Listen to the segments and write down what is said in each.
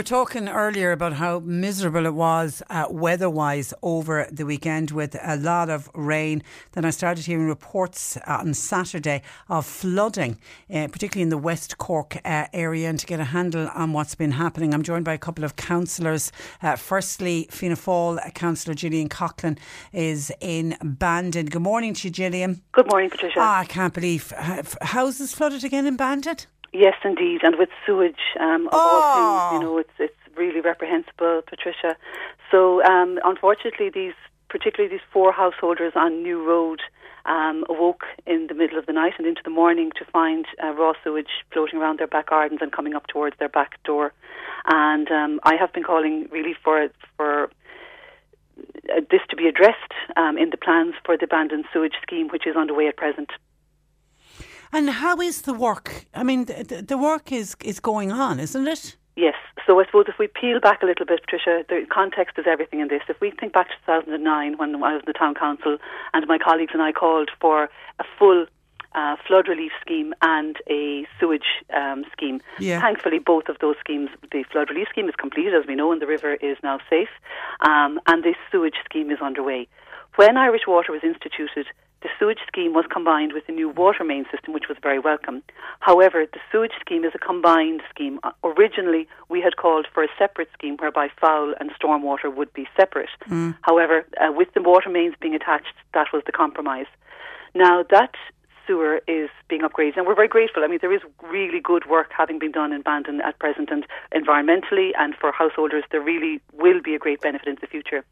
We were talking earlier about how miserable it was uh, weather wise over the weekend with a lot of rain. Then I started hearing reports uh, on Saturday of flooding, uh, particularly in the West Cork uh, area. And to get a handle on what's been happening, I'm joined by a couple of councillors. Uh, firstly, Fianna Fáil uh, Councillor Gillian Coughlin is in Bandon. Good morning to you, Gillian. Good morning, Patricia. Ah, I can't believe. Houses flooded again in Bandon? Yes, indeed, and with sewage um, of oh. all things, you know, it's it's really reprehensible, Patricia. So, um, unfortunately, these particularly these four householders on New Road um, awoke in the middle of the night and into the morning to find uh, raw sewage floating around their back gardens and coming up towards their back door. And um, I have been calling really for for uh, this to be addressed um, in the plans for the Bandon sewage scheme, which is underway at present. And how is the work? I mean, the, the work is is going on, isn't it? Yes. So I suppose if we peel back a little bit, Patricia, the context is everything in this. If we think back to 2009 when I was in the town council and my colleagues and I called for a full uh, flood relief scheme and a sewage um, scheme. Yeah. Thankfully, both of those schemes, the flood relief scheme is completed, as we know, and the river is now safe, um, and the sewage scheme is underway. When Irish Water was instituted, the sewage scheme was combined with the new water main system, which was very welcome. However, the sewage scheme is a combined scheme. Uh, originally, we had called for a separate scheme whereby foul and stormwater would be separate. Mm. However, uh, with the water mains being attached, that was the compromise. Now, that sewer is being upgraded, and we're very grateful. I mean, there is really good work having been done in Bandon at present, and environmentally and for householders, there really will be a great benefit in the future.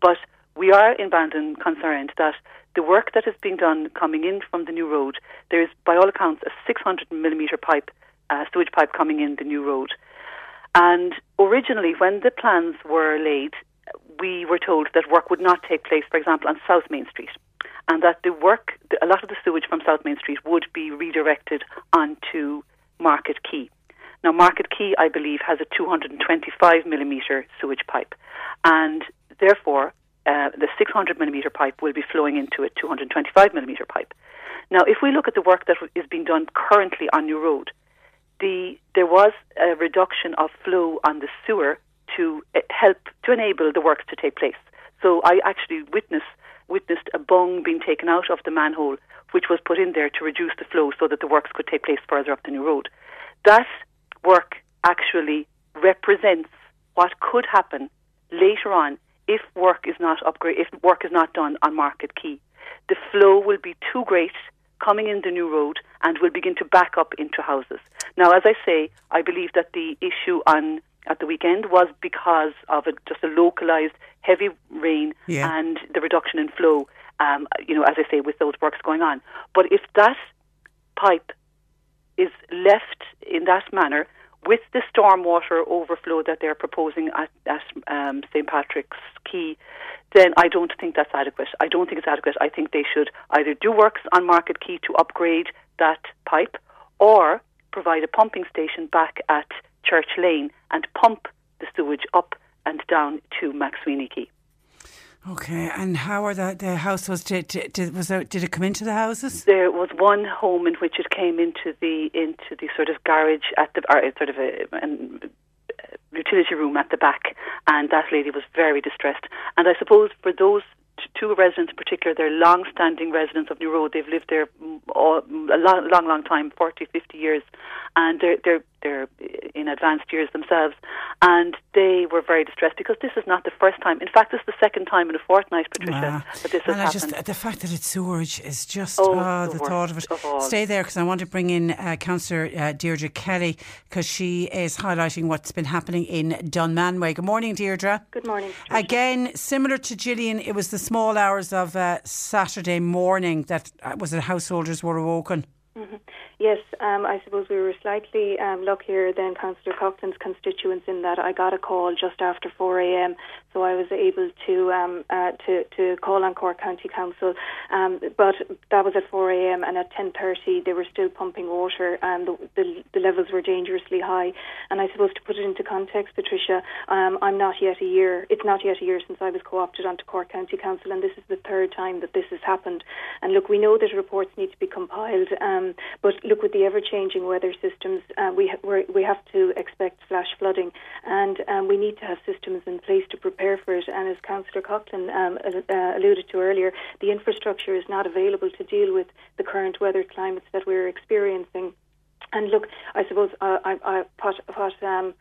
But we are in Bandon concerned that the work that is being done coming in from the new road, there is, by all accounts, a 600 millimetre pipe, uh, sewage pipe coming in the new road. And originally, when the plans were laid, we were told that work would not take place, for example, on South Main Street, and that the work, a lot of the sewage from South Main Street would be redirected onto Market Quay. Now, Market Quay, I believe, has a 225 millimetre sewage pipe, and therefore uh, the 600 millimetre pipe will be flowing into a 225 millimetre pipe. Now, if we look at the work that is being done currently on New Road, the there was a reduction of flow on the sewer to uh, help to enable the works to take place. So I actually witnessed witnessed a bung being taken out of the manhole, which was put in there to reduce the flow so that the works could take place further up the new road. That work actually represents what could happen later on if work is not upgrade, if work is not done on Market Quay, the flow will be too great coming in the new road and will begin to back up into houses. Now, as I say, I believe that the issue on at the weekend was because of a, just a localized heavy rain Yeah. and the reduction in flow. Um, you know, as I say, with those works going on. But if that pipe is left in that manner, with the stormwater overflow that they're proposing at, at um, St Patrick's Quay, then I don't think that's adequate. I don't think it's adequate. I think they should either do works on Market Quay to upgrade that pipe, or provide a pumping station back at Church Lane and pump the sewage up and down to McSwiney Quay. Okay, and how are the, the house was did, did was there, did it come into the houses? There was one home in which it came into the into the sort of garage at the or sort of a, an uh, utility room at the back, and that lady was very distressed. And I suppose for those two residents in particular. They're long-standing residents of New Road. They've lived there all, a long, long, long time, 40, 50 years, and they're they're they're in advanced years themselves, and they were very distressed because this is not the first time. In fact, this is the second time in a fortnight, Patricia, Ah. that this has and I happened. just the fact that it's sewerage is just Oh, oh, the the thought of it. of. Stay there because I want to bring in uh, Councillor uh, Deirdre Kelly because she is highlighting what's been happening in Dunmanway. Good morning, Deirdre. Good morning. Patricia. Again, similar to Gillian, it was the small hours of uh, Saturday morning that uh, was it householders were awoken. Yes, um, I suppose we were slightly um, luckier than Councillor Coughlin's constituents in that I got a call just after 4 a.m. So I was able to um, uh, to to call on Cork County Council, um, but that was at 4 a.m. and at 10:30 they were still pumping water and the, the the levels were dangerously high. And I suppose to put it into context, Patricia, um, I'm not yet a year. It's not yet a year since I was co-opted onto Cork County Council, and this is the third time that this has happened. And look, we know that reports need to be compiled, um, but look, with the ever-changing weather systems, uh, we ha- we have to expect flash flooding, and um, we need to have systems in place to prepare for it. And as Councillor Coughlin um, uh, alluded to earlier, the infrastructure is not available to deal with the current weather climates that we're experiencing. And look, I suppose uh, I, I, what, what um,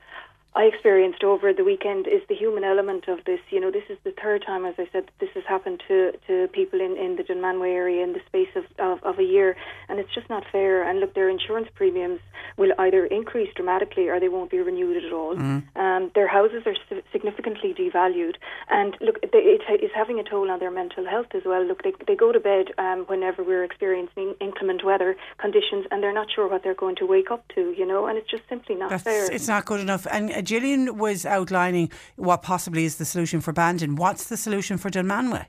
I experienced over the weekend is the human element of this. You know, this is the third time, as I said, this has happened to, to people in, in the Dunmanway area in the space of, of, of a year, and it's just not fair. And look, their insurance premiums will either increase dramatically or they won't be renewed at all. Um, their houses are significantly devalued, and look, they, it is having a toll on their mental health as well. Look, they, they go to bed um, whenever we're experiencing inclement weather conditions, and they're not sure what they're going to wake up to. You know, and it's just simply not That's, fair. it's not good enough. And uh, Gillian was outlining what possibly is the solution for Bandon. What's the solution for Dunmanway?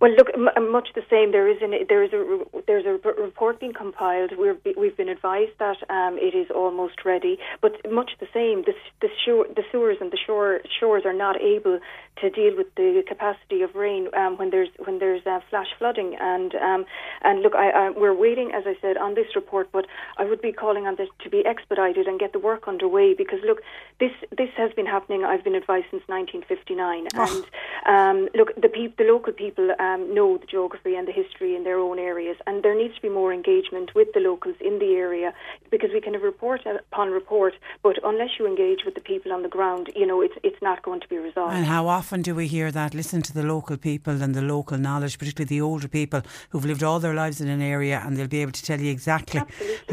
Well, look, m- much the same. There is an, there is a re- there's a r- report being compiled. We're, we've been advised that um, it is almost ready, but much the same. The, the, shore, the sewers and the shore shores are not able to deal with the capacity of rain um, when there's when there's uh, flash flooding. And um, and look, I, I, we're waiting, as I said, on this report. But I would be calling on this to be expedited and get the work underway because look, this this has been happening. I've been advised since 1959, and um, look, the peop- the local people um, know the geography and the history in their own areas, and there needs to be more engagement with the locals in the area because we can have report upon report, but unless you engage with the people on the ground, you know, it's it's not going to be resolved. And how often do we hear that? Listen to the local people and the local knowledge, particularly the older people who've lived all their lives in an area, and they'll be able to tell you exactly,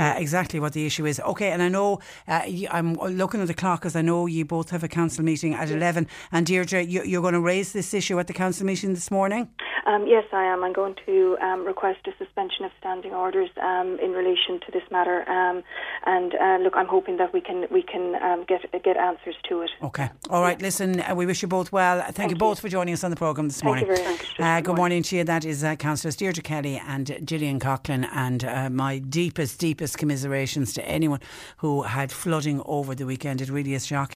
uh, exactly what the issue is. Okay, and I know uh, I'm looking at the clock because I know you both have a council meeting at eleven. And Deirdre, you, you're going to raise this issue at the council meeting this morning. Um, yes, I am. I'm going to um, request a suspension of standing orders um, in relation to this matter, um, and uh, look, I'm hoping that we can we can um, get get answers to it. Okay. All right. Listen, uh, we wish you both well. Thank, you both for joining us on the programme this morning. Thank you very much. Uh, Good morning to you. That is uh, Councillors Deirdre Kelly and Gillian Coughlin. And uh, my deepest, deepest commiserations to anyone who had flooding over the weekend. It really is shocking.